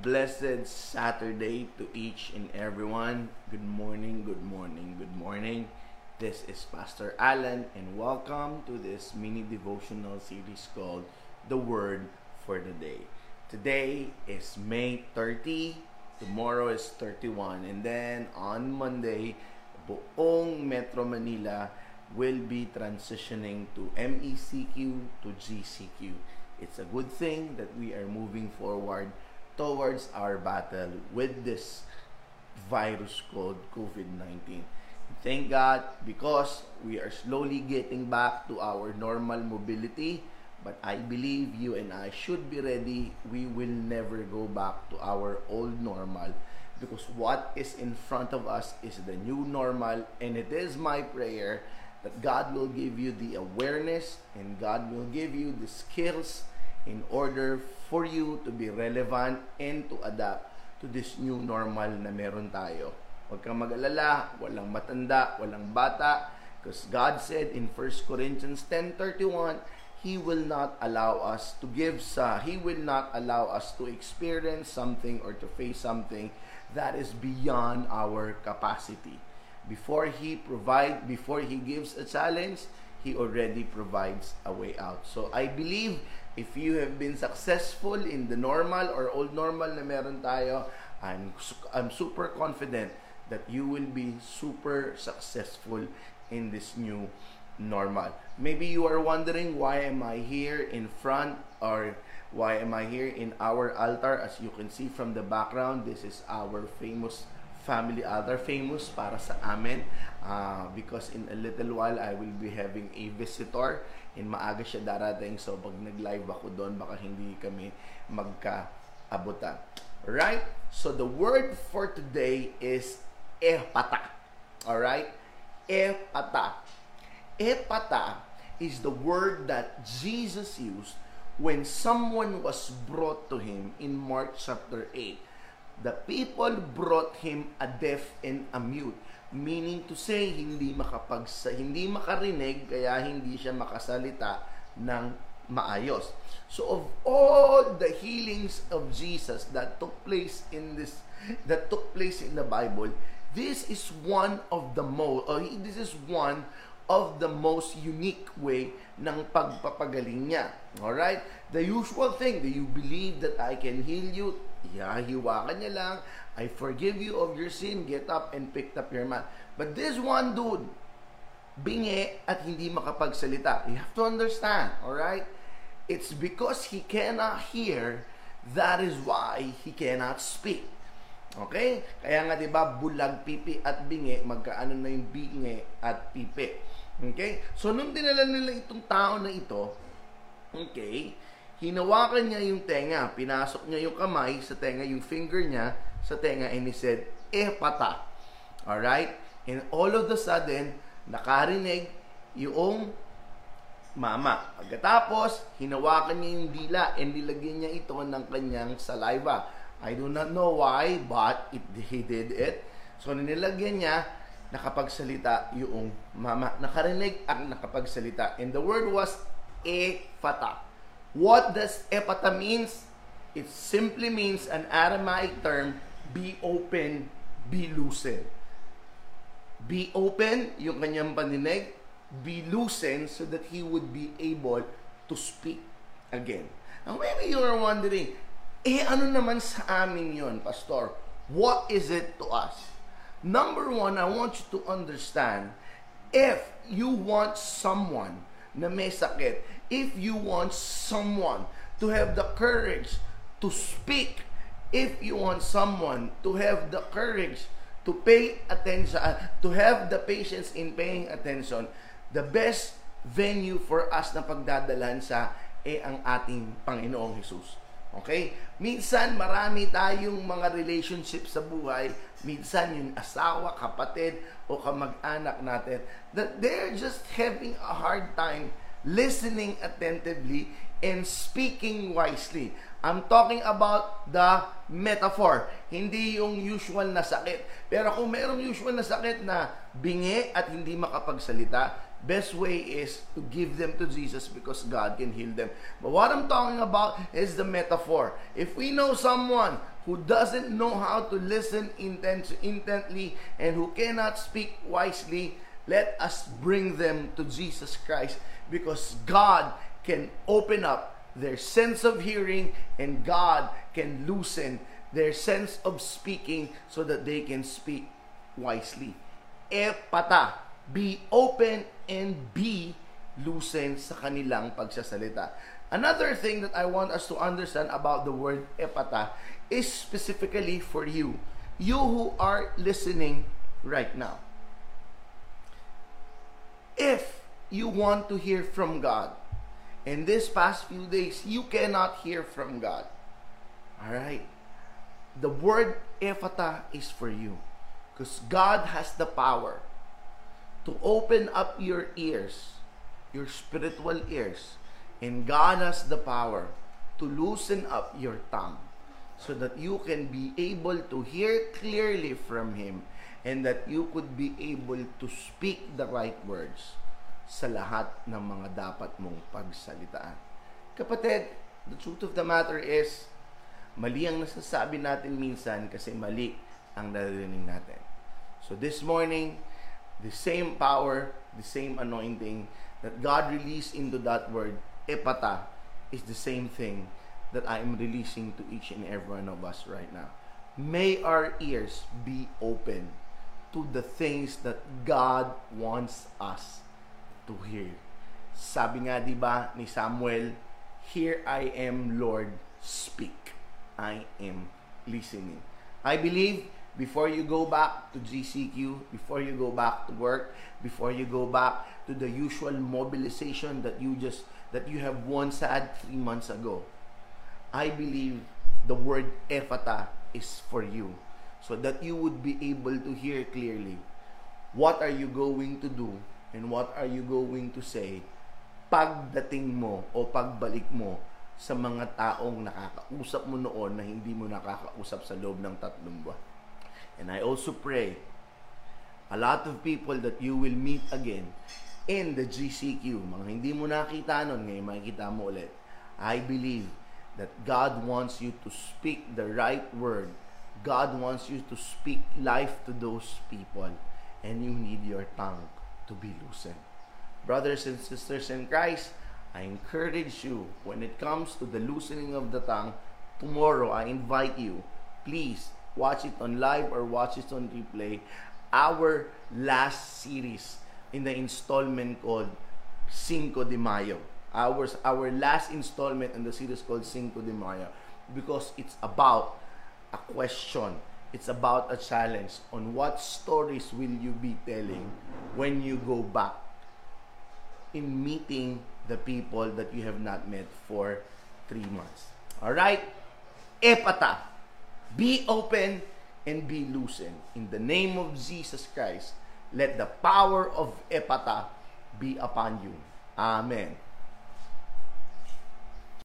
blessed Saturday to each and everyone. Good morning, good morning, good morning. This is Pastor Alan, and welcome to this mini devotional series called The Word for the Day. Today is May 30, tomorrow is 31, and then on Monday, buong Metro Manila will be transitioning to MECQ to GCQ. It's a good thing that we are moving forward towards our battle with this virus called COVID-19. Thank God because we are slowly getting back to our normal mobility. But I believe you and I should be ready. We will never go back to our old normal because what is in front of us is the new normal. And it is my prayer that God will give you the awareness and God will give you the skills in order for you to be relevant and to adapt to this new normal na meron tayo. Huwag kang mag-alala, walang matanda, walang bata, because God said in 1 Corinthians 10.31, He will not allow us to give sa, He will not allow us to experience something or to face something that is beyond our capacity. Before He provide, before He gives a challenge, He already provides a way out. So I believe if you have been successful in the normal or old normal na meron tayo, I'm, I'm super confident that you will be super successful in this new normal. Maybe you are wondering why am I here in front or why am I here in our altar? As you can see from the background, this is our famous family altar. Famous para sa amin uh, because in a little while I will be having a visitor in maaga siya darating so pag nag-live ako doon baka hindi kami magkaabutan. Right? So the word for today is epata. Alright? Epata. Epata is the word that Jesus used when someone was brought to him in Mark chapter 8. The people brought him a deaf and a mute meaning to say hindi makapagsa hindi makarinig kaya hindi siya makasalita ng maayos. So of all the healings of Jesus that took place in this that took place in the Bible, this is one of the most or this is one of the most unique way ng pagpapagaling niya. All right? The usual thing, do you believe that I can heal you? Yahiwakan niya lang. I forgive you of your sin. Get up and pick up your mat. But this one dude, bingi at hindi makapagsalita. You have to understand, all right? It's because he cannot hear, that is why he cannot speak. Okay? Kaya nga 'di ba bulag pipi at bingi, magkaano na yung bingi at pipi. Okay? So nung dinala nila itong tao na ito, okay, hinawakan niya yung tenga, pinasok niya yung kamay sa tenga, yung finger niya sa tenga and he said, "Eh pata." All right? And all of the sudden, nakarinig yung mama. Pagkatapos, hinawakan niya yung dila and nilagyan niya ito ng kanyang saliva. I do not know why, but it, he did it. So, nilagyan niya, nakapagsalita yung mama. Nakarinig at nakapagsalita. And the word was efata. What does efata means? It simply means an Aramaic term, be open, be loosened. Be open, yung kanyang paninig, be loosened so that he would be able to speak again. Now, maybe you are wondering, eh ano naman sa amin yon, Pastor? What is it to us? Number one, I want you to understand, if you want someone na may sakit, if you want someone to have the courage to speak, if you want someone to have the courage to pay attention, to have the patience in paying attention, the best venue for us na pagdadalan sa eh ang ating Panginoong Jesus. Okay? Minsan marami tayong mga relationship sa buhay, minsan yung asawa, kapatid o kamag-anak natin that they're just having a hard time listening attentively and speaking wisely. I'm talking about the metaphor, hindi yung usual na sakit. Pero kung mayroong usual na sakit na bingi at hindi makapagsalita, best way is to give them to Jesus because God can heal them. But what I'm talking about is the metaphor. If we know someone who doesn't know how to listen intent- intently and who cannot speak wisely, let us bring them to Jesus Christ because God can open up their sense of hearing and God can loosen their sense of speaking so that they can speak wisely. Epata, be open and be loosen sa kanilang pagsasalita. Another thing that I want us to understand about the word epata is specifically for you. You who are listening right now. If you want to hear from God, in this past few days, you cannot hear from God. All right? The word ephata is for you. Because God has the power to open up your ears, your spiritual ears. And God has the power to loosen up your tongue so that you can be able to hear clearly from Him and that you could be able to speak the right words sa lahat ng mga dapat mong pagsalitaan. Kapatid, the truth of the matter is, mali ang nasasabi natin minsan kasi mali ang naririnig natin. So this morning, the same power, the same anointing that God released into that word, epata, is the same thing that I am releasing to each and every one of us right now. May our ears be open to the things that God wants us to hear. Sabi nga 'di ba ni Samuel, "Here I am, Lord, speak. I am listening." I believe before you go back to GCQ, before you go back to work, before you go back to the usual mobilization that you just that you have once had three months ago, I believe the word ephata is for you so that you would be able to hear clearly what are you going to do and what are you going to say pagdating mo o pagbalik mo sa mga taong nakakausap mo noon na hindi mo nakakausap sa loob ng tatlong buwan. And I also pray a lot of people that you will meet again in the GCQ. Mga hindi mo nakita noon, ngayon makikita mo ulit. I believe that God wants you to speak the right word. God wants you to speak life to those people. And you need your tongue to be loosened. Brothers and sisters in Christ, I encourage you when it comes to the loosening of the tongue, tomorrow I invite you, please watch it on live or watch it on replay, our last series in the installment called Cinco de Mayo. Our, our last installment in the series called Cinco de Mayo because it's about a question. It's about a challenge on what stories will you be telling when you go back in meeting the people that you have not met for three months. All right? Epata. Be open and be loosened. In the name of Jesus Christ, let the power of Epata be upon you. Amen.